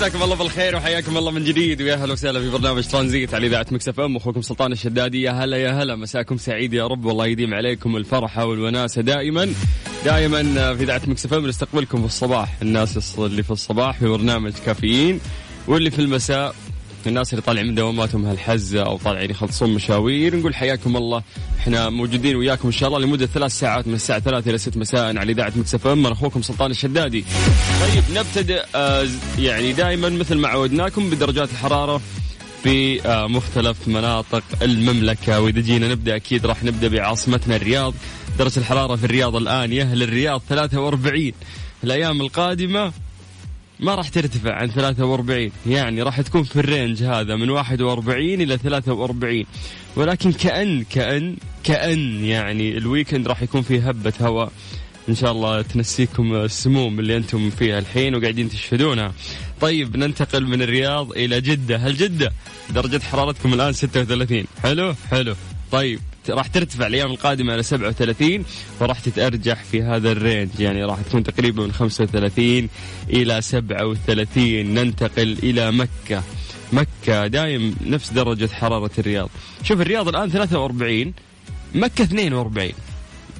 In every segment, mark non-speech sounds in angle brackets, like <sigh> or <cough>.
مساكم الله بالخير وحياكم الله من جديد. ويا أهلا وسهلا في برنامج ترانزيت على إذاعة Mix FM. أخوكم سلطان الشدادي يا هلا يا هلا. مساكم سعيد يا رب. والله يديم عليكم الفرحه والوناسة دائما. دائما في إذاعة Mix FM نستقبلكم في الصباح. الناس اللي في الصباح في برنامج كافيين. واللي في المساء الناس اللي طالعين من دواماتهم هالحزة أو طالعين يخلصون مشاوير نقول حياكم الله. إحنا موجودين وياكم إن شاء الله لمدة ثلاث ساعات من الساعة ثلاثة إلى ست مساء على إذاعة Mix FM. أنا أخوكم سلطان الشدادي. طيب نبتدئ آه يعني دائما مثل ما عودناكم بدرجات الحرارة في آه مختلف مناطق المملكة. وإذا جينا نبدأ أكيد راح نبدأ بعاصمتنا الرياض. درجة الحرارة في الرياض الآن يا هل الرياض 43 الأيام القادمة ما راح ترتفع عن 43 يعني راح تكون في ال range هذا من 41 إلى 43 ولكن كأن كأن كأن يعني ال weekend راح يكون فيه هبة هواء. إن شاء الله تنسيكم السموم اللي أنتم فيها الحين وقاعدين تشهدونها. طيب ننتقل من الرياض إلى جدة، هل جدة درجة حرارتكم الآن 36 حلو حلو. طيب. راح ترتفع الأيام القادمة إلى 37 وراح تتأرجح في هذا الرينج. يعني راح تكون تقريبا من 35 إلى 37 ننتقل إلى مكة. مكة دايم نفس درجة حرارة الرياض. شوف الرياض الآن 43 مكة 42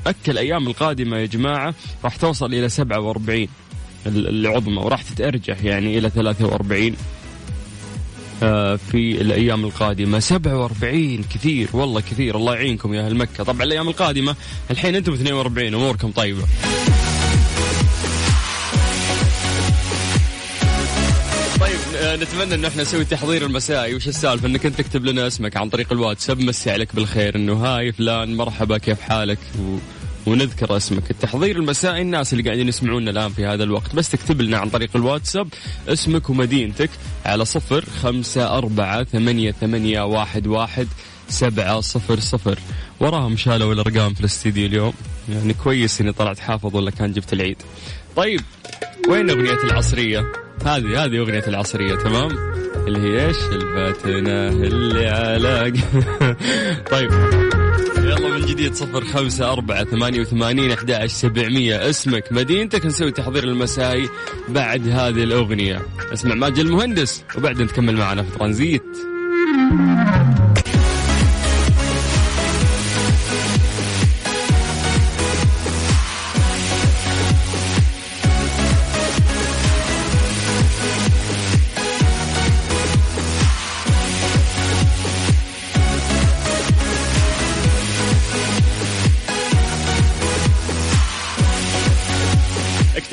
مكة الأيام القادمة يا جماعة راح توصل إلى 47 العظمى وراح تتأرجح يعني إلى 43 آه، في الأيام القادمة. 47 كثير والله كثير. الله يعينكم يا أهل مكة. طبعا الأيام القادمة الحين أنتم 42 أموركم طيبة. طيب آه، نتمنى انه إحنا نسوي تحضير المسائي. وش السالفة؟ إنك أنت تكتب لنا اسمك عن طريق الواتساب مسي عليك بالخير إنه هاي فلان مرحبا كيف حالك؟ و... ونذكر اسمك. التحضير المسائي الناس اللي قاعدين يسمعونا الآن في هذا الوقت بس تكتب لنا عن طريق الواتساب اسمك ومدينتك على صفر خمسة أربعة ثمانية, ثمانية واحد, واحد سبعة صفر صفر. وراهم شالوا الأرقام في الاستديو اليوم. يعني كويس إني طلعت حافظ ولا كان جبت العيد. طيب وين أغنية العصرية؟ هذه هذه أغنية العصرية تمام؟ اللي هي إيش؟ الفاتنة اللي على <laughs> طيب. يلا من جديد صفر خمسة أربعة ثمانية وثمانين أحد سبعمية. اسمك مدينتك نسوي تحضير المسائي بعد هذه الأغنية. اسمع ماجد المهندس وبعدين تكمل معنا في ترانزيت.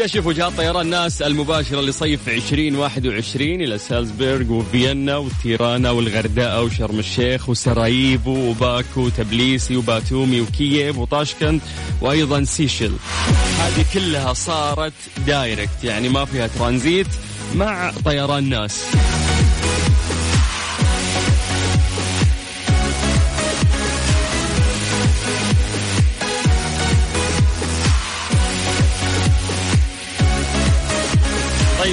نكتشف وجهات طيران ناس المباشرة لصيف 2021 إلى سالزبورغ وفيينا وتيرانا والغردقة وشرم الشيخ وسراييفو وباكو وتبليسي وباتومي وكييف وطاشكند وأيضا سيشل هذه كلها صارت direct يعني ما فيها ترانزيت مع طيران ناس.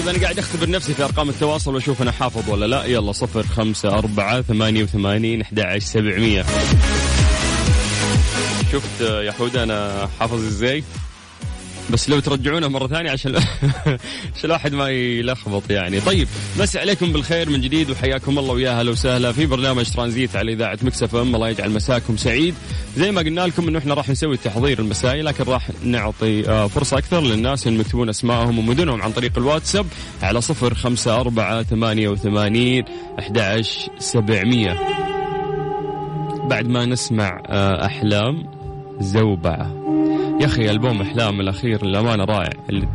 طيب أنا قاعد أختبر نفسي في أرقام التواصل وأشوف أنا حافظ ولا لا. يلا صفر خمسة أربعة ثمانية وثمانين أحد عشر سبعمية. شفت يا حودة أنا حافظ إزاي؟ بس لو ترجعونه مرة ثانية عشان <laughs> عشان الواحد ما يلخبط يعني. طيب مسي عليكم بالخير من جديد وحياكم الله ويا أهلا وسهلا في برنامج ترانزيت على إذاعة مكسف أم. الله يجعل مساكم سعيد. زي ما قلنا لكم إنه إحنا راح نسوي التحضير المسائي لكن راح نعطي آه، فرصة أكثر للناس اللي يكتبون أسمائهم ومدنهم عن طريق الواتساب على صفر خمسة أربعة ثمانية وثمانين أحد سبعمية. بعد ما نسمع آه، أحلام زوبعة. أخي ألبوم إحلام الأخير للأمانة رائع. اللي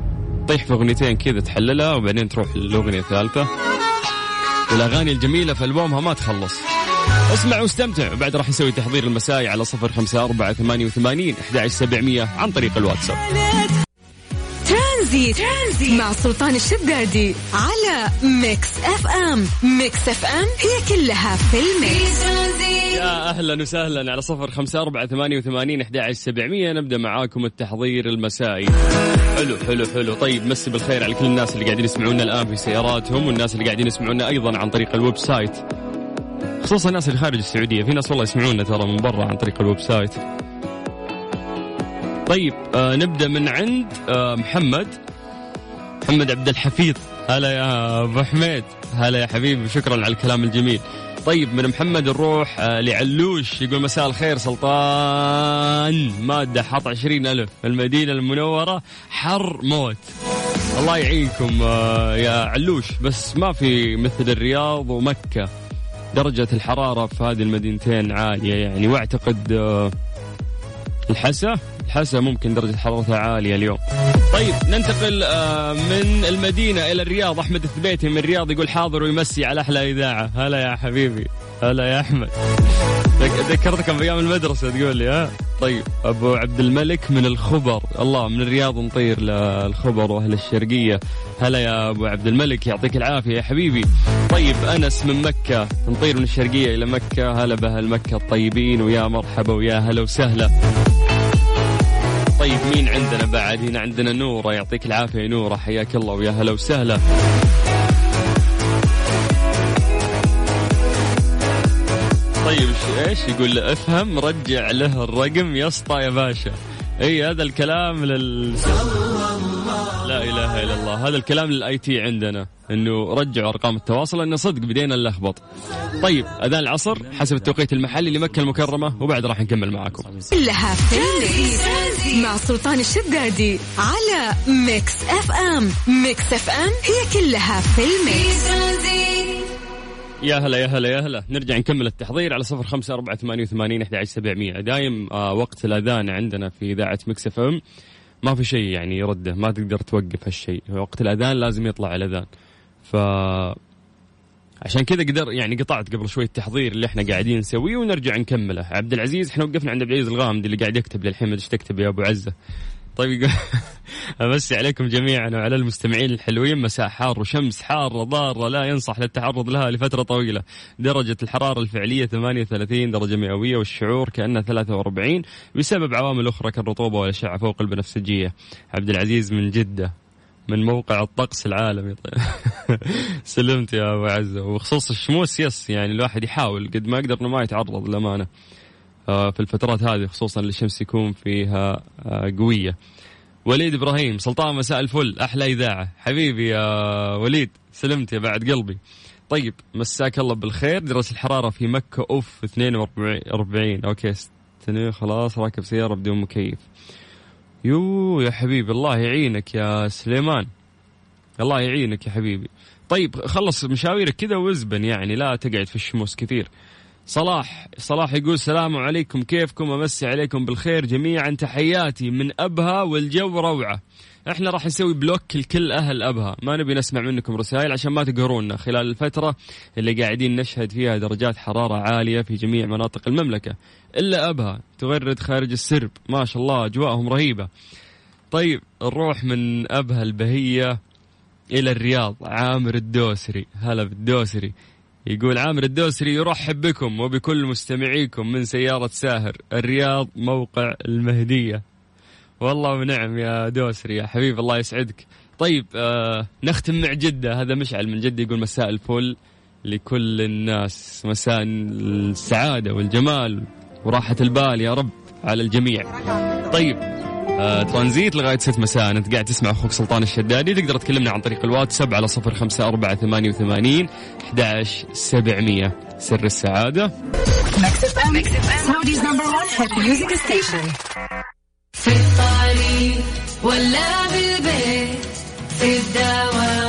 تطيح في أغنيتين كذا تحللها وبعدين تروح للأغنية الثالثة. والأغاني الجميلة في ألبومها ما تخلص. اسمع واستمتع وبعد راح نسوي تحضير المسائي على صفر خمسة أربعة ثمانية وثمانين عن طريق الواتساب. ترانزيت. ترانزيت مع سلطان الشدادي على Mix FM. Mix FM هي كلها في ال mix. يا أهلا وسهلا على صفر خمسة أربعة ثمانية وثمانين أحد سبعمية. نبدأ معاكم التحضير المسائي. حلو حلو حلو. طيب مسي بالخير على كل الناس اللي قاعدين يسمعونا الآن في سياراتهم والناس اللي قاعدين يسمعونا أيضا عن طريق ال website. خصوصا الناس اللي خارج السعودية. في ناس والله يسمعونا ترى من برا عن طريق ال website. طيب آه نبدأ من عند آه محمد. محمد عبد الحفيظ. هلا يا أبو حميد. هلا يا حبيبي شكرا على الكلام الجميل. طيب من محمد نروح آه لعلوش. يقول مساء الخير سلطان. مادة حط عشرين ألف. المدينة المنورة حر موت. الله يعينكم آه يا علوش. بس ما في مثل الرياض ومكة. درجة الحرارة في هذه المدينتين عالية يعني. واعتقد آه الحسا الحسا ممكن درجة حرارتها عالية اليوم. طيب ننتقل آه، من المدينة إلى الرياض. أحمد الثبيتي من الرياض يقول حاضر ويمسي على أحلى إذاعة. هلا يا حبيبي. هلا يا أحمد. ذكرتك بأيام المدرسة تقول لي ها؟ طيب أبو عبد الملك من الخبر. الله من الرياض نطير للخبر وأهل الشرقية. هلا يا أبو عبد الملك يعطيك العافية يا حبيبي. طيب أنس من مكة. نطير من الشرقية إلى مكة. هلا بأهل مكة الطيبين ويا مرحبا ويا هلا وسهلا. طيب مين عندنا بعد؟ هنا عندنا نورة يعطيك العافية نورة حياك الله ويا هلا وسهلا. طيب إيش يقول؟ أفهم رجع له الرقم يا اسطى يا باشا. إي هذا الكلام لل إله إلا الله. هذا الكلام للآي تي عندنا إنه رجعوا أرقام التواصل لأنه صدق بدينا نلخبط. طيب أذان العصر حسب التوقيت المحلي لمكة المكرمة وبعد راح نكمل معاكم كلها في مع سلطان الشدادي على Mix FM. Mix FM هي كلها في ال mix. يا هلا يا هلا يا هلا. نرجع نكمل التحضير على صفر خمسة أربعة ثمانية وثمانين أحد سبعمية. دايم آه وقت الأذان عندنا في إذاعة Mix FM. ما في شيء يعني يرده ما تقدر توقف هالشيء. وقت الأذان لازم يطلع الأذان. ف عشان كذا قدر يعني قطعت قبل شوي التحضير اللي إحنا قاعدين نسويه ونرجع نكمله. عبد العزيز إحنا وقفنا عند عبد العزيز الغامدي اللي قاعد يكتب للحين إيش تكتب يا أبو عزة. طيب <laughs> أمسي عليكم جميعا وعلى المستمعين الحلوين. مساء حار وشمس حارة ضارة لا ينصح للتعرض لها لفترة طويلة. درجة الحرارة الفعلية 38 درجة مئوية والشعور كأنه 43 بسبب عوامل أخرى كالرطوبة والأشعة فوق البنفسجية عبد العزيز من جدة من موقع الطقس العالمي. <laughs> طيب سلمت يا أبو عزة. وبخصوص الشموس يس يعني الواحد يحاول. قد ما يقدر إنه ما يتعرض للأمانة. في الفترات هذه خصوصا اللي الشمس يكون فيها آه، قوية. وليد إبراهيم سلطان مساء الفل أحلى إذاعة. حبيبي يا وليد سلمت يا بعد قلبي. طيب مساك الله بالخير. درجة الحرارة في مكة أوف 42 okay خلاص راكب سيارة بدون مكيف. يو يا حبيبي الله يعينك يا سليمان. الله يعينك يا حبيبي. طيب خلص مشاويرك كذا وزبن يعني لا تقعد في الشموس كثير. صلاح صلاح يقول السلام عليكم كيفكم؟ أمسي عليكم بالخير جميعا. تحياتي من أبها والجو روعة. إحنا راح نسوي بلوك لكل أهل أبها. ما نبي نسمع منكم رسائل عشان ما تقهرونا خلال الفترة اللي قاعدين نشهد فيها درجات حرارة عالية في جميع مناطق المملكة. إلا أبها تغرد خارج السرب. ما شاء الله أجواءهم رهيبة. طيب نروح من أبها البهية إلى الرياض. عامر الدوسري. هلا بالدوسري. يقول عامر الدوسري يرحب بكم وبكل مستمعيكم من سيارة ساهر الرياض موقع المهدية. والله ونعم يا دوسري يا حبيب الله يسعدك. طيب آه نختم مع جدة. هذا مشعل من جدة يقول مساء الفل لكل الناس مساء السعادة والجمال وراحة البال يا رب على الجميع. طيب آه ترانزيت لغاية ست مساء. أنت قاعد تسمع أخوك سلطان الشدادي. تقدر تكلمنا عن طريق الواتساب على صفر خمسة أربعة ثمانية وثمانين أحداش سبعمية سر السعادة. في الطريق ولا بالبيت في الدوام.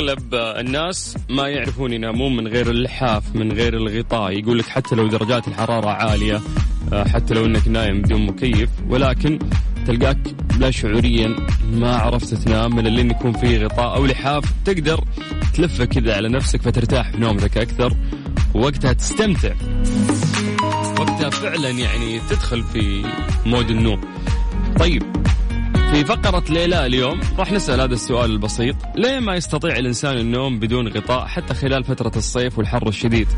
أغلب الناس ما يعرفون ينامون من غير اللحاف من غير الغطاء. يقول لك حتى لو درجات الحرارة عالية آه، حتى لو إنك نايم بدون مكيف. ولكن تلقاك لا شعوريا ما عرفت تنام من اللي يكون فيه غطاء أو لحاف. تقدر تلفه كذا على نفسك فترتاح في نومك أكثر ووقتها تستمتع. وقتها فعلا يعني تدخل في مود النوم. طيب في فقرة ليلى اليوم راح نسأل هذا السؤال البسيط. ليه ما يستطيع الإنسان النوم بدون غطاء حتى خلال فترة الصيف والحر الشديد؟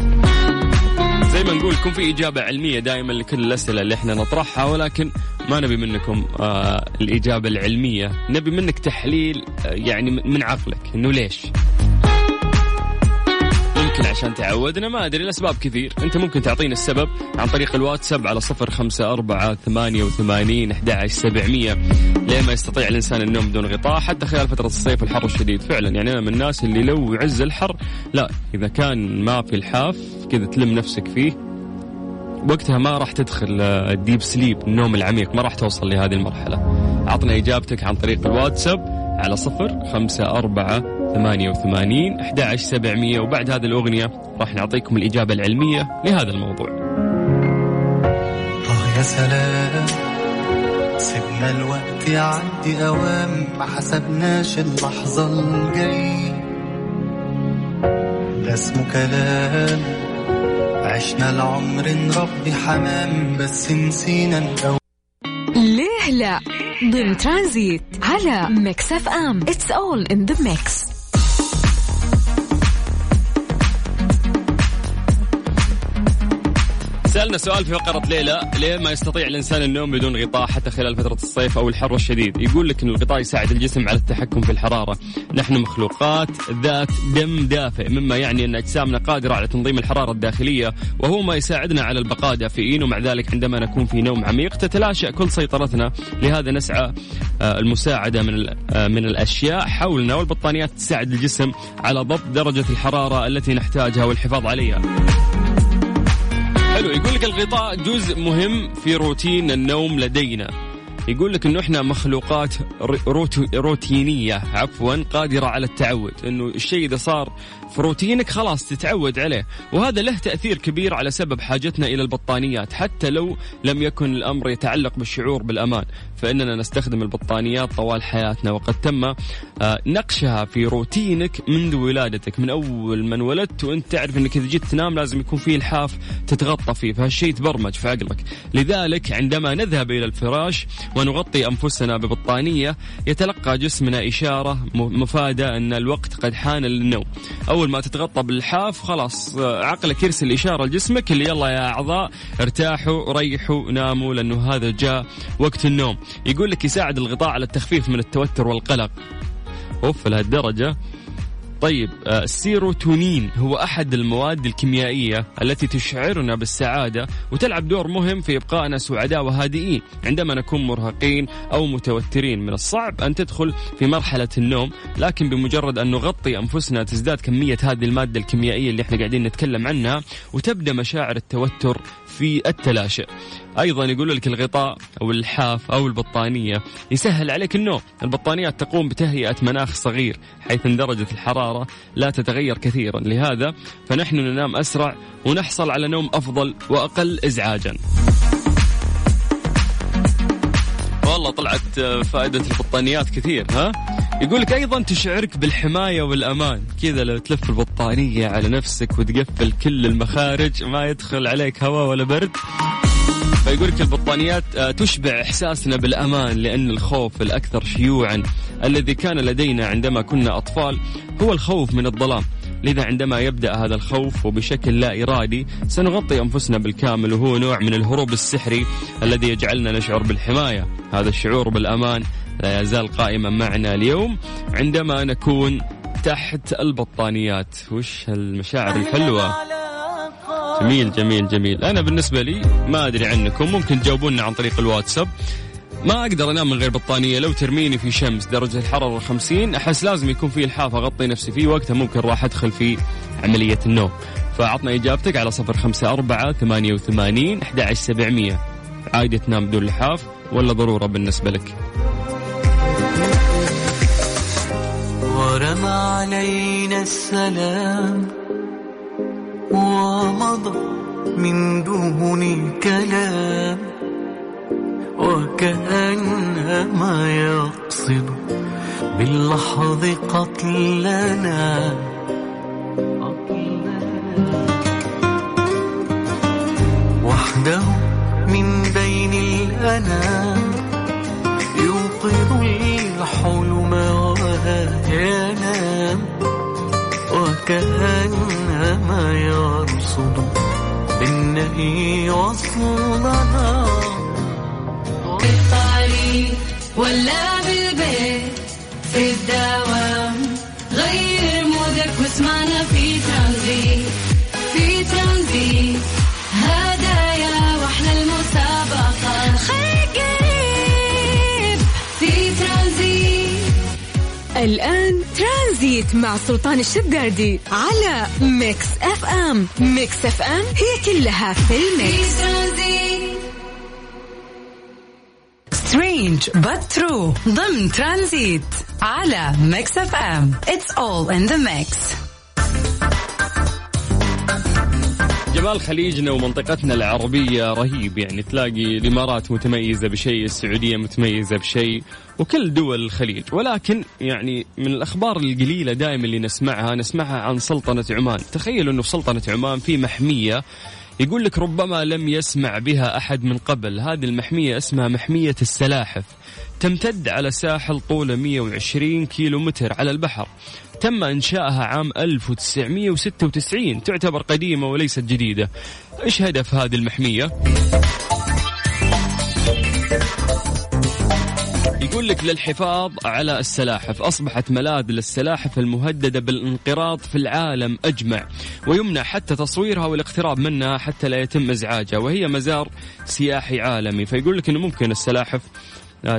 زي ما نقول يكون في إجابة علمية دائما لكل الأسئلة اللي إحنا نطرحها ولكن ما نبي منكم آه الإجابة العلمية. نبي منك تحليل آه يعني من عقلك إنه ليش؟ يمكن عشان تعودنا ما أدري الأسباب كثير. أنت ممكن تعطينا السبب عن طريق الواتساب على صفر خمسة أربعة ثمانية وثمانين أحد سبعمية. ليه ما يستطيع الإنسان النوم بدون غطاء؟ حتى خلال فترة الصيف والحر الشديد. فعلا يعني أنا من الناس اللي لو يعز الحر لا إذا كان ما في الحاف كذا تلم نفسك فيه وقتها ما راح تدخل الديب سليب النوم العميق ما راح توصل لهذه المرحلة. أعطنا إجابتك عن طريق الواتساب على صفر خمسة أربعة ثمانية وثمانين أحد سبعمية. وبعد هذه الأغنية راح نعطيكم الإجابة العلمية لهذا الموضوع. آه يا سلام سيبنا الوقت يعدي أوام ما حسبناش اللحظة الجاي ده اسمه كلام عشنا العمر نربي حمام بس نسينا نقوم ليه لا؟ ضمن ترانزيت على Mix FM. It's all in the mix سألنا سؤال في فقرة ليلى ليه ما يستطيع الإنسان النوم بدون غطاء حتى خلال فترة الصيف أو الحر الشديد؟ يقول لك أن الغطاء يساعد الجسم على التحكم في الحرارة. نحن مخلوقات ذات دم دافئ مما يعني أن أجسامنا قادرة على تنظيم الحرارة الداخلية وهو ما يساعدنا على البقاء دافئين ومع ذلك عندما نكون في نوم عميق تتلاشى كل سيطرتنا. لهذا نسعى آه، المساعدة من آه، من الأشياء حولنا والبطانيات تساعد الجسم على ضبط درجة الحرارة التي نحتاجها والحفاظ عليها. حلو. يقول لك الغطاء جزء مهم في روتين النوم لدينا. يقول لك إنه إحنا مخلوقات روتينية عفوا قادرة على التعود. إنه الشيء إذا صار في روتينك خلاص تتعود عليه. وهذا له تأثير كبير على سبب حاجتنا إلى البطانيات حتى لو لم يكن الأمر يتعلق بالشعور بالأمان. فإننا نستخدم البطانيات طوال حياتنا. وقد تم آه، نقشها في روتينك منذ ولادتك. من أول ما انولدت وأنت تعرف إنك إذا جيت تنام لازم يكون فيه لحاف تتغطى فيه فهالشيء تبرمج في عقلك. لذلك عندما نذهب إلى الفراش ونغطي أنفسنا ببطانية يتلقى جسمنا إشارة مفادة أن الوقت قد حان للنوم. أول ما تتغطى بالحاف خلاص عقلك يرسل إشارة لجسمك اللي يلا يا أعضاء ارتاحوا ريحوا ناموا لأنه هذا جاء وقت النوم. يقول لك يساعد الغطاء على التخفيف من التوتر والقلق. أوف لهالدرجة. طيب آه، السيروتونين هو أحد المواد الكيميائية التي تشعرنا بالسعادة وتلعب دور مهم في إبقائنا سعداء وهادئين. عندما نكون مرهقين أو متوترين من الصعب أن تدخل في مرحلة النوم لكن بمجرد أن نغطي أنفسنا تزداد كمية هذه المادة الكيميائية اللي إحنا قاعدين نتكلم عنها وتبدأ مشاعر التوتر في التلاشئ أيضا يقول لك الغطاء أو اللحاف أو البطانية يسهل عليك النوم. البطانيات تقوم بتهيئة مناخ صغير حيث إن درجة الحرارة لا تتغير كثيرا. لهذا فنحن ننام أسرع ونحصل على نوم أفضل وأقل ازعاجا. والله طلعت فائدة البطانيات كثير ها؟ يقول لك أيضا تشعرك بالحماية والأمان. كذا لو تلف البطانية على نفسك وتقفل كل المخارج ما يدخل عليك هواء ولا برد. فيقول لك البطانيات آه، تشبع إحساسنا بالأمان لأن الخوف الأكثر شيوعا الذي كان لدينا عندما كنا أطفال هو الخوف من الظلام. لذا عندما يبدأ هذا الخوف وبشكل لا إرادي سنغطي أنفسنا بالكامل وهو نوع من الهروب السحري الذي يجعلنا نشعر بالحماية. هذا الشعور بالأمان لا يزال قائما معنا اليوم عندما نكون تحت البطانيات. وش هالمشاعر الحلوة؟ جميل جميل جميل. أنا بالنسبة لي ما أدري عنكم ممكن تجاوبونا عن طريق الواتساب. ما أقدر أنام من غير بطانية. لو ترميني في شمس درجة الحرارة 50 أحس لازم يكون في الحاف أغطي نفسي فيه وقتها ممكن راح أدخل في عملية النوم. فأعطنا إجابتك على صفر خمسة أربعة ثمانية وثمانين أحد عشر سبعمية. عادي تنام بدون لحاف ولا ضرورة بالنسبة لك؟ ورمى علينا السلام. ومضى من دون كلام وكأنما يقصد باللحظ قتلنا. وحده من بين الأنام يوقظ الحلم وينام وكأنما يرصد بالنهي وصلنا الطريق ولا بالبيت في الدوام غير مودك واسمعنا ترانزيت مع سلطان الشدادي على Mix FM Mix FM هي كلها في في ال mix. ترانزيت strange but true. ضمن ترانزيت على Mix FM It's all in the mix. جمال خليجنا ومنطقتنا العربية رهيب يعني تلاقي الإمارات متميزة بشيء السعودية متميزة بشيء وكل دول الخليج. ولكن يعني من الأخبار القليلة دائما اللي نسمعها نسمعها عن سلطنة عمان. تخيلوا أنه في سلطنة عمان في محمية يقول لك ربما لم يسمع بها أحد من قبل. هذه المحمية اسمها محمية السلاحف. تمتد على ساحل طوله 120 كيلو متر على البحر. تم إنشائها عام 1996 تعتبر قديمة وليست جديدة. إيش هدف هذه المحمية؟ يقول لك للحفاظ على السلاحف. أصبحت ملاذ للسلاحف المهددة بالانقراض في العالم أجمع ويمنع حتى تصويرها والاقتراب منها حتى لا يتم إزعاجها وهي مزار سياحي عالمي. فيقول لك أنه ممكن السلاحف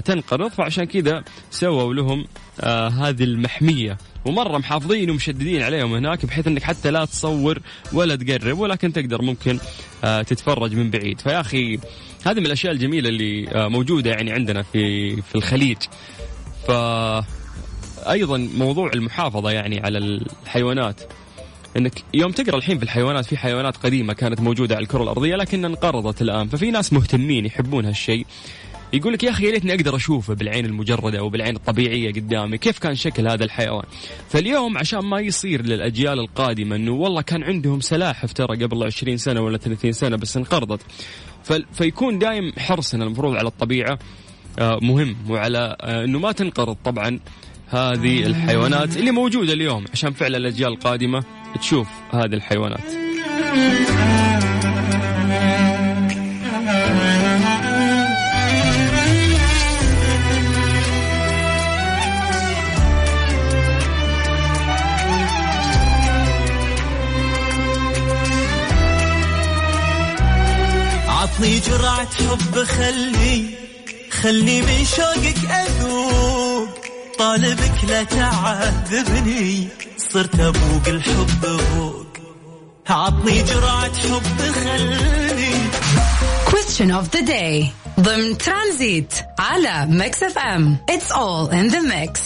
تنقرض فعشان كذا سووا لهم آه هذه المحمية. ومرة محافظين ومشددين عليهم هناك بحيث إنك حتى لا تصور ولا تقرب ولكن تقدر ممكن آه تتفرج من بعيد. فيا أخي هذه من الأشياء الجميلة اللي آه موجودة يعني عندنا في في الخليج. ف أيضا موضوع المحافظة يعني على الحيوانات. إنك يوم تقرأ الحين في الحيوانات في حيوانات قديمة كانت موجودة على الكرة الأرضية لكنها انقرضت الآن. ففي ناس مهتمين يحبون هالشيء. يقول لك يا أخي يا ريتني أقدر اشوفه بالعين المجردة أو بالعين الطبيعية قدامي كيف كان شكل هذا الحيوان فاليوم عشان ما يصير للأجيال القادمة إنه والله كان عندهم سلاحف ترى قبل 20 سنة ولا 30 سنة بس انقرضت. فيكون دايم حرصنا المفروض على الطبيعة آه، مهم وعلى آه، إنه ما تنقرض طبعا هذه الحيوانات اللي موجودة اليوم عشان فعلا الأجيال القادمة تشوف هذه الحيوانات عطني جرعة حب خلي خلني من شوقك أذوق. طالبك لا تعذبني. صرت أبوق الحب بوق عطني جرعة حب خلي Question of the day. ضمن ترانزيت على Mix FM. It's all in the mix.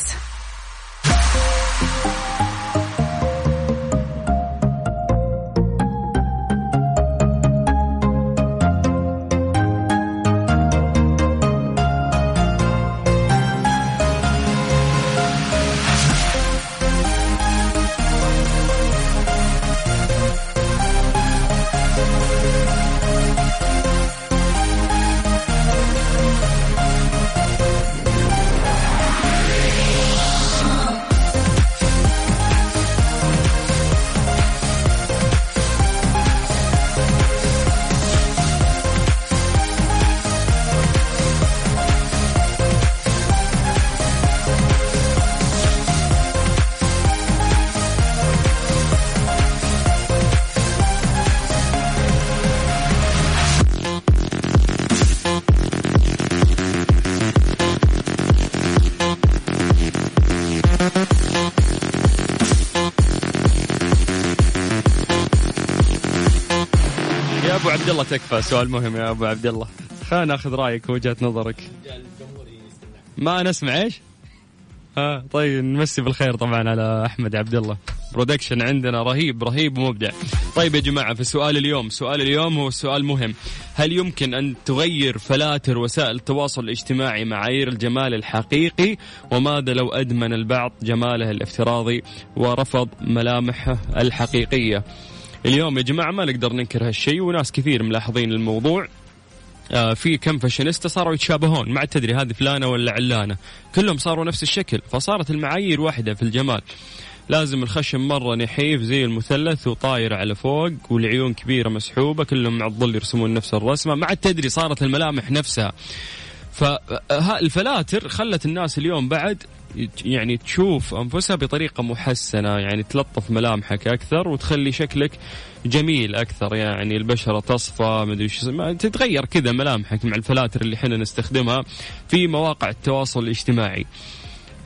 أبو عبد الله تكفى سؤال مهم يا أبو عبد الله خلينا ناخذ رأيك ووجهة نظرك. ما نسمع إيش؟ ها طيب نمسي بالخير طبعا على أحمد عبد الله production عندنا رهيب رهيب ومبدع. طيب يا جماعة في سؤال اليوم. سؤال اليوم هو سؤال مهم. هل يمكن أن تغير فلاتر وسائل التواصل الاجتماعي معايير الجمال الحقيقي؟ وماذا لو أدمن البعض جماله الافتراضي ورفض ملامحه الحقيقية؟ اليوم يا جماعة ما نقدر ننكر هالشيء وناس كثير ملاحظين الموضوع. آه، في كم فاشينيستا صاروا يتشابهون ما عاد تدري هذه فلانة ولا علانة. كلهم صاروا نفس الشكل فصارت المعايير واحدة في الجمال. لازم الخشم مرة نحيف زي المثلث وطاير على فوق والعيون كبيرة مسحوبة كلهم مع الظل يرسمون نفس الرسمة. ما عاد تدري صارت الملامح نفسها. فالفلاتر خلت الناس اليوم بعد يعني تشوف أنفسها بطريقة محسنة يعني تلطف ملامحك أكثر وتخلي شكلك جميل أكثر. يعني البشرة تصفى مدري تتغير كذا ملامحك مع الفلاتر اللي إحنا نستخدمها في مواقع التواصل الاجتماعي.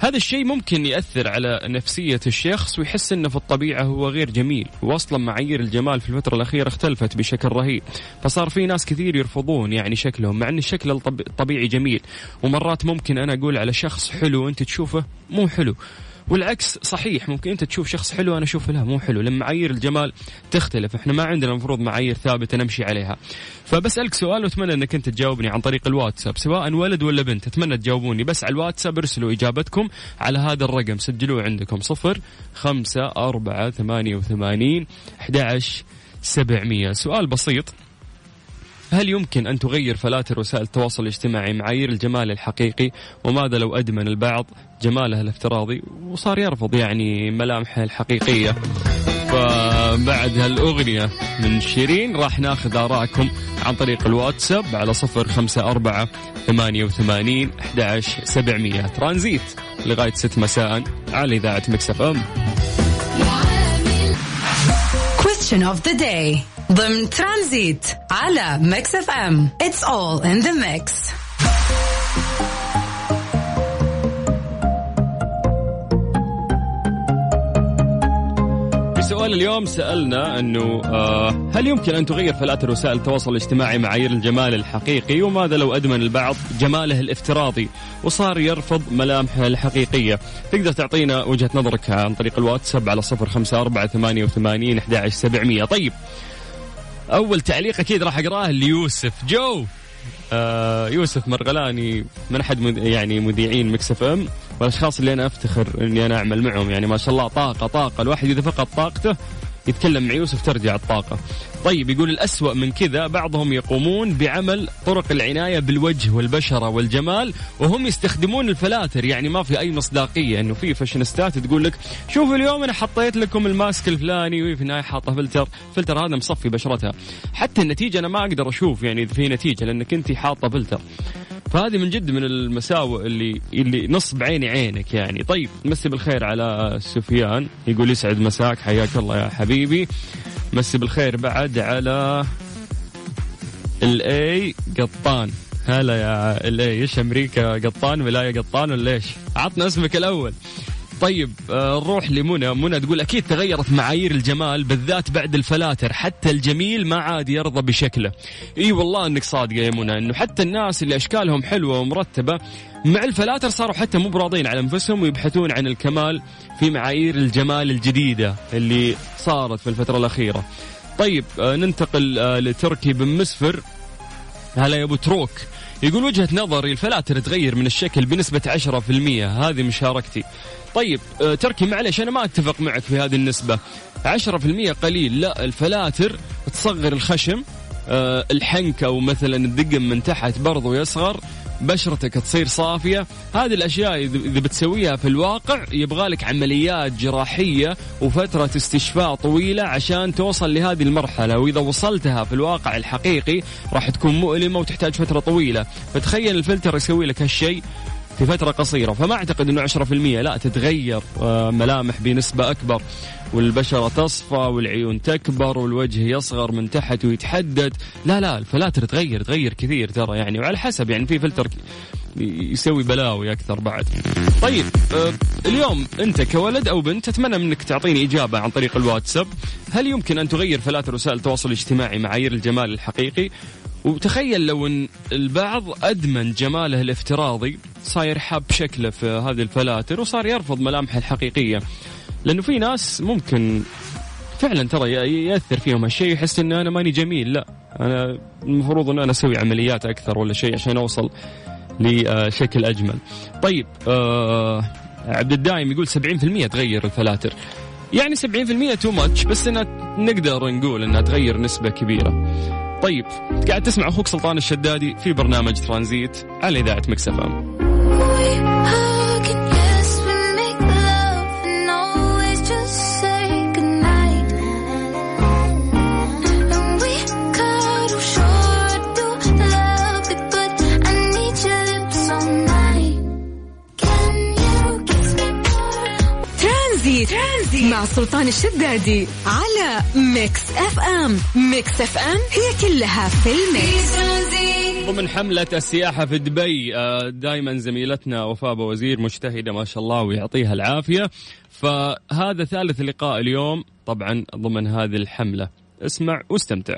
هذا الشيء ممكن يأثر على نفسية الشخص ويحس إنه في الطبيعة هو غير جميل. واصلا معايير الجمال في الفترة الأخيرة اختلفت بشكل رهيب. فصار في ناس كثير يرفضون يعني شكلهم مع إن الشكل الطبيعي جميل. ومرات ممكن أنا أقول على شخص حلو انت تشوفه مو حلو. والعكس صحيح ممكن أنت تشوف شخص حلو أنا أشوف لا مو حلو. لما معايير الجمال تختلف إحنا ما عندنا المفروض معايير ثابتة نمشي عليها. فبسألك سؤال وأتمنى أنك أنت تجاوبني عن طريق الواتساب سواء ولد ولا بنت أتمنى تجاوبوني. بس على الواتساب ارسلوا إجابتكم على هذا الرقم سجلوه عندكم صفر خمسة أربعة ثمانية وثمانين أحد سبعمية. سؤال بسيط. هل يمكن أن تغير فلاتر وسائل التواصل الاجتماعي معايير الجمال الحقيقي؟ وماذا لو أدمن البعض جماله الافتراضي؟ وصار يرفض يعني ملامحه الحقيقية. فبعد هالأغنية من شيرين راح ناخذ آراءكم عن طريق الواتساب على صفر خمسة أربعة ثمانية وثمانين أحد سبعمية. ترانزيت لغاية ست مساء على إذاعة Mix FM. Question of the day. ضمن ترانزيت على Mix FM. It's all in the mix. سؤال اليوم سألنا أنه آه هل يمكن أن تغير فلاتر وسائل التواصل الاجتماعي معايير الجمال الحقيقي؟ وماذا لو أدمن البعض جماله الافتراضي وصار يرفض ملامحه الحقيقية؟ تقدر تعطينا وجهة نظرك عن طريق الواتساب على صفر خمسة أربعة ثمانية وثمانين طيب أول تعليق أكيد راح أقرأه ليوسف. جو آه يوسف مرغلاني من أحد يعني مذيعين Mix FM والأشخاص اللي أنا أفتخر إني أنا أعمل معهم. يعني ما شاء الله طاقة طاقة الواحد إذا فقد طاقته يتكلم مع يوسف ترجع الطاقة. طيب يقول الأسوأ من كذا بعضهم يقومون بعمل طرق العناية بالوجه والبشرة والجمال وهم يستخدمون الفلاتر. يعني ما في أي مصداقية أنه في فاشنستات تقول لك شوفوا اليوم أنا حطيت لكم الماسك الفلاني. وفي النهاية حاطة فلتر. فلتر هذا مصفي بشرتها. حتى النتيجة أنا ما أقدر أشوف يعني في نتيجة لأنك أنت حاطة فلتر. فهذه من جد من المساوئ اللي اللي نصب عيني عينك يعني. طيب مسي بالخير على سفيان يقول يسعد مساك حياك الله يا حبيبي. مسي بالخير بعد على LA قطان. هلا يا LA إيش أمريكا؟ قطان ولاية قطان ولا إيش؟ عطنا اسمك الأول. طيب آه، نروح لمنى. منى تقول أكيد تغيرت معايير الجمال بالذات بعد الفلاتر. حتى الجميل ما عاد يرضى بشكله. إي والله إنك صادقة يا منى إنه حتى الناس اللي أشكالهم حلوة ومرتبة مع الفلاتر صاروا حتى مو براضين على أنفسهم ويبحثون عن الكمال في معايير الجمال الجديدة اللي صارت في الفترة الأخيرة. طيب آه، ننتقل آه، لتركي بن مسفر. هلا يا أبو تروك. يقول وجهة نظري الفلاتر تغير من الشكل بنسبة 10% هذه مشاركتي. طيب آه، تركي معلش أنا ما أتفق معك في هذه النسبة. 10% قليل. لا الفلاتر تصغر الخشم آه، الحنك أو مثلا الدقم من تحت برضو يصغر. بشرتك تصير صافية. هذه الأشياء إذا بتسويها في الواقع يبغالك عمليات جراحية وفترة استشفاء طويلة عشان توصل لهذه المرحلة وإذا وصلتها في الواقع الحقيقي راح تكون مؤلمة وتحتاج فترة طويلة. فتخيل الفلتر يسوي لك هالشيء في فترة قصيرة. فما أعتقد أنه 10% لا تتغير آه، ملامح بنسبة أكبر. والبشرة تصفى والعيون تكبر والوجه يصغر من تحت ويتحدد لا لا الفلاتر تغير تغير كثير ترى يعني وعلى حسب يعني في فلتر يسوي بلاوي أكثر بعد. طيب آه اليوم أنت كولد أو بنت أتمنى منك تعطيني إجابة عن طريق الواتساب، هل يمكن أن تغير فلاتر وسائل التواصل الاجتماعي معايير الجمال الحقيقي؟ وتخيل لو إن البعض أدمن جماله الافتراضي صاير حاب شكله في هذه الفلاتر وصار يرفض ملامحه الحقيقية لأنه في ناس ممكن فعلا ترى يأثر فيهم هالشيء يحس ان أنا ماني جميل لا أنا المفروض ان أنا أسوي عمليات أكثر ولا شيء عشان أوصل لشكل أجمل. طيب آه عبد الدايم يقول 70% تغير الفلاتر. يعني 70% too much بس انها نقدر نقول إنها تغير نسبة كبيرة. طيب قاعد تسمع أخوك سلطان الشدادي في برنامج ترانزيت على إذاعة ميكس اف مع سلطان الشدادي على ميكس اف ام. ميكس اف ام هي كلها في الميكس. ضمن حملة السياحة في دبي دائما زميلتنا وفاء وزير مجتهدة ما شاء الله ويعطيها العافية. فهذا ثالث لقاء اليوم طبعا ضمن هذه الحملة. اسمع واستمتع.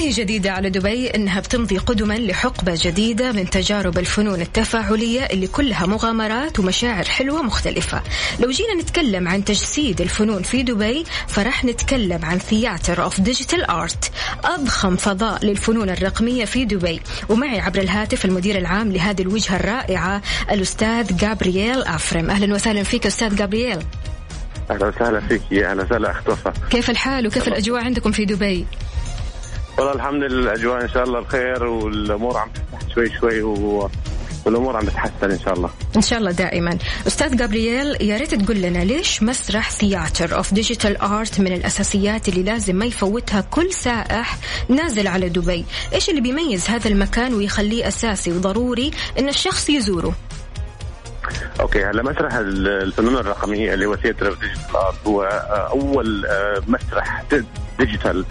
هي جديدة على دبي إنها بتمضي قدما لحقبة جديدة من تجارب الفنون التفاعلية اللي كلها مغامرات ومشاعر حلوة مختلفة. لو جينا نتكلم عن تجسيد الفنون في دبي فرح نتكلم عن Theatre of Digital Art أضخم فضاء للفنون الرقمية في دبي. ومعي عبر الهاتف المدير العام لهذه الوجهة الرائعة الأستاذ جابرييل أفرم. أهلا وسهلا فيك أستاذ جابرييل. أهلا وسهلا فيك. يا أهلا وسهلا اخت وفاء كيف الحال وكيف الأجواء عندكم في دبي؟ والله الحمد لله الأجواء إن شاء الله بخير والأمور عم تفتح شوي شوي و... والأمور عم تتحسن إن شاء الله. إن شاء الله دائما. أستاذ جابرييل يا ريت تقول لنا ليش مسرح Theatre of Digital Art من الأساسيات اللي لازم ما يفوتها كل سائح نازل على دبي؟ إيش اللي بيميز هذا المكان ويخليه أساسي وضروري إن الشخص يزوره؟ okay هلا مسرح ال- الفنون الرقمية اللي هو Theatre Digital Art هو آه، أول آه، مسرح digital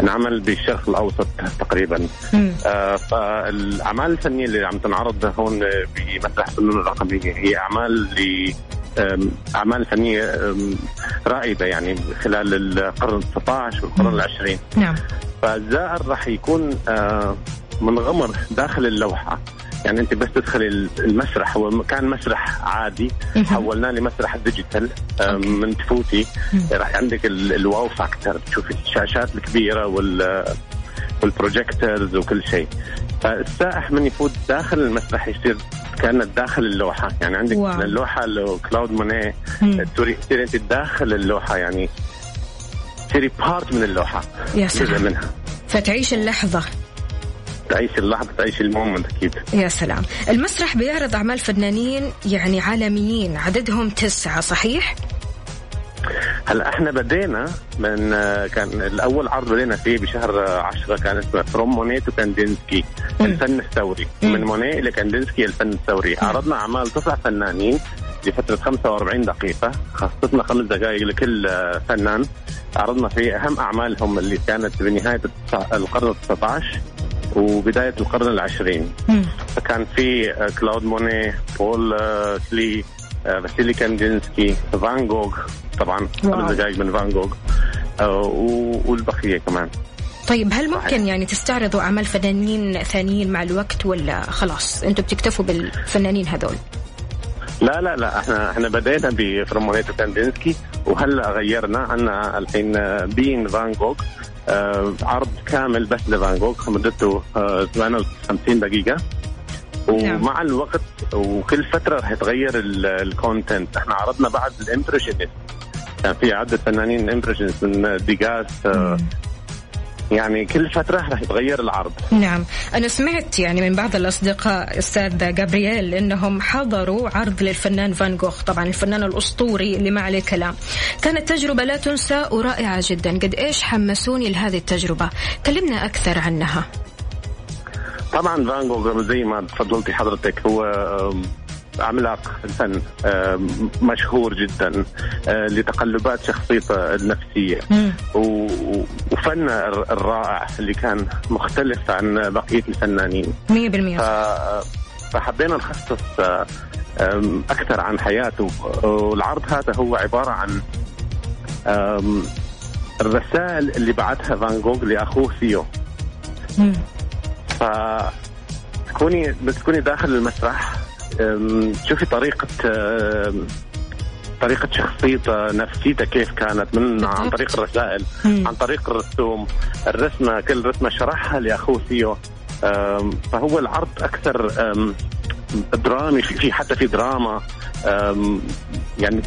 انعمل بالشرق الأوسط تقريبا. آه، فالأعمال الفنية اللي عم تنعرض هون بمسرح الفنون الرقمية هي أعمال ل أعمال فنية رائدة يعني خلال القرن ال 19 والقرن العشرين. نعم. فالزائر راح يكون آه، منغمر داخل اللوحة. يعني أنت بس تدخل المسرح هو كان مسرح عادي حولناه لمسرح ديجيتال من تفوتي راح عندك ال- ال wow factor تشوف الشاشات الكبيرة وال وال projectors وكل شيء. فالسائح من يفوت داخل المسرح يصير كانك داخل اللوحة. يعني عندك wow. اللوحة لو كلود مونيه تصير أنت داخل اللوحة يعني تصيري part من اللوحة يا سلام. منها. فتعيش اللحظة. تعيش اللحظة تعيش ال moment أكيد. يا سلام. المسرح بيعرض أعمال فنانين يعني عالميين عددهم تسعة صحيح؟ هلا إحنا بدينا من آه، كان الأول عرض بدينا فيه بشهر 10 كان اسمه From Monet to Kandinsky الفن الثوري. من مونيه إلى كاندينسكي الفن الثوري. عرضنا أعمال تسع فنانين لفترة 45 دقيقة خصصنا خمس دقائق لكل آه، فنان. عرضنا فيه أهم أعمالهم اللي كانت بنهايه التسع- القرن ال 19 وبداية القرن العشرين فكان في آه، كلود مونيه بول آه، كلي آه، فاسيلي كاندينسكي فان جوغ طبعا. خمس دقائق من فان جوغ آه، والبقية كمان طيب هل ممكن يعني تستعرضوا أعمال فنانين ثانيين مع الوقت ولا خلاص أنتم بتكتفوا بالفنانين هذول؟ لا لا لا إحنا إحنا بدينا ب From Monet to Kandinsky وهلأ غيرنا عنا الحين بين فان جوغ آه، عرض كامل بس لفان جوغ مدته آه، 58 دقيقة. ومع الوقت وكل فترة رح يتغير ال content إحنا عرضنا بعد ال impressionist كان في عدة فنانين impressionist من ديغاس آه، يعني كل فترة رح يتغير العرض. نعم. أنا سمعت يعني من بعض الأصدقاء أستاذ جابرييل أنهم حضروا عرض للفنان فان جوخ طبعا الفنان الأسطوري اللي ما عليه كلام. كانت تجربة لا تنسى ورائعة جدا. قد إيش حمسوني لهذه التجربة؟ كلمنا أكثر عنها. طبعا فان جوغ زي ما تفضلتي حضرتك هو عملاق الفن آم، مشهور جدا آه، لتقلبات شخصيته النفسية. و- وفنه الر- الرائع اللي كان مختلف عن بقية الفنانين. 100% ف- فحبينا نخصص آه، آم، أكثر عن حياته. والعرض هذا هو عبارة عن الرسائل اللي بعتها فان جوغ لأخوه ثيو ف تكوني بتكوني داخل المسرح. أم، تشوفي طريقة طريقة شخصيته نفسيته كيف كانت من عن. طريق الرسائل عن طريق الرسوم الرسمة كل رسمة شرحها لأخوه أم، فهو العرض أكثر درامي في حتى في دراما. يعني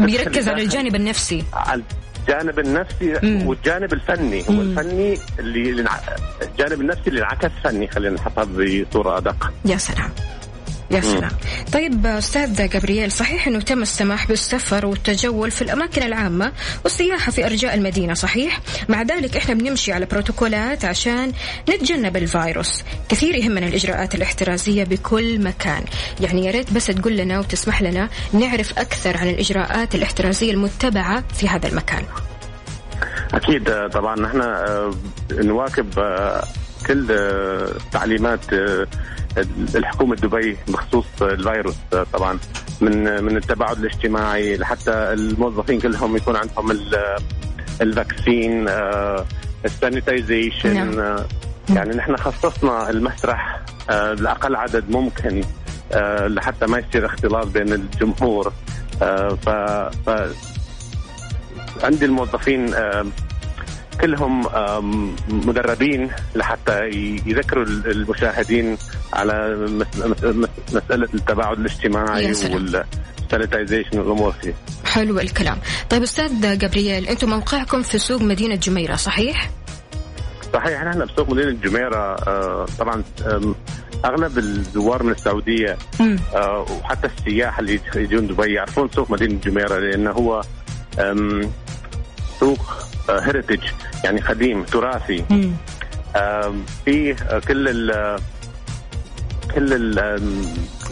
بيركز على الجانب النفسي. على الجانب النفسي مم. والجانب الفني. هو الفني اللي الجانب النفسي اللي انعكس فني خلينا نحطها بصورة أدق. يا سلام. يا سلام. طيب أستاذ جابرييل صحيح أنه تم السماح بالسفر والتجول في الأماكن العامة والسياحة في أرجاء المدينة صحيح؟ مع ذلك إحنا بنمشي على بروتوكولات عشان نتجنب الفيروس. كثير يهمنا الإجراءات الاحترازية بكل مكان. يعني يا ريت بس تقول لنا وتسمح لنا نعرف أكثر عن الإجراءات الاحترازية المتبعة في هذا المكان. أكيد آه، طبعا نحن آه، نواكب آه، كل آه، تعليمات الحكومة دبي بخصوص الفيروس طبعا من من التباعد الاجتماعي لحتى الموظفين كلهم يكون عندهم ال- ال vaccine آه، ال sanitization نعم. آه، يعني نحن خصصنا المسرح آه، لأقل عدد ممكن لحتى ما يصير اختلاط بين الجمهور ف ف- عندي الموظفين كلهم مدربين لحتى يذكروا ال- المشاهدين على مس- مس- مس- مسألة التباعد الاجتماعي. والسانيتايزيشن والأمور فيه حلو الكلام طيب أستاذ جابرييل أنتم موقعكم في سوق مدينة جميرة صحيح صحيح نحن بسوق مدينة الجميرة آه، طبعا آم، أغلب الزوار من السعودية مم. آه، وحتى السياح اللي يجون دبي يعرفون سوق مدينة الجميرة لأنه هو سوق هيريتج يعني قديم تراثي. فيه آه، كل ال كل ال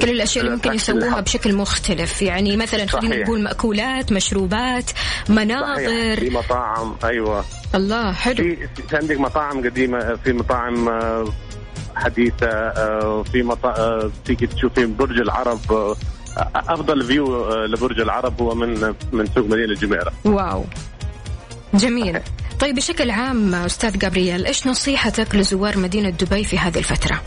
كل الأشياء اللي ممكن يسووها. بشكل مختلف. يعني مثلا خلينا. نقول مأكولات مشروبات صحيح. في مناظر مطاعم أيوه. الله حلو. في عندك مطاعم قديمة في مطاعم آه، حديثة آه، في مطا... آه، فيك تشوفي برج العرب آه، أفضل فيو آه، لبرج العرب هو من من سوق مدينة الجميره واو. جميل. طيب بشكل عام أستاذ جابرييل إيش نصيحتك لزوار مدينة دبي في هذه الفترة؟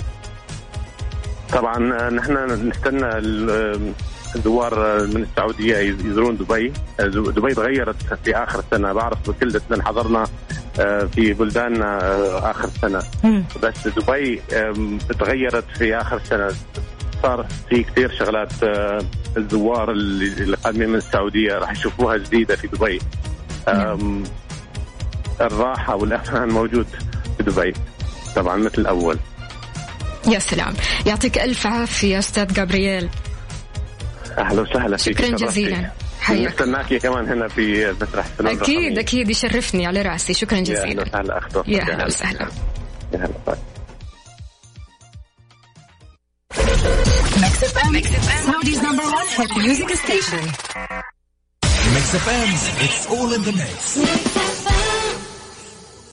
طبعا آه، نحن نستنى ال- آه، الزوار آه، من السعودية يزورون دبي. آه، دبي تغيرت في آخر السنة بعرف كل سنه حضرنا آه، في بلداننا آه، آخر السنة مم. بس دبي تغيرت في آخر سنة. صار في كثير شغلات آه، الزوار اللي قادمين من السعودية راح يشوفوها جديدة في دبي. آم، الراحة والأمان موجود في دبي. طبعا مثل الأول. يا سلام. يعطيك ألف عافية أستاذ جابرييل. أهلا وسهلا فيك شكراً. جزيلاً. حياك. نستناكي كمان هنا في مسرح أكيد الرقمية. أكيد يشرفني على رأسي. شكرا يا أهلا جزيلا. وسهلا. يا هلا وسهلا. يا هلا باي. Saudi's number one hit music station. Mix FM's It's All in the Mix.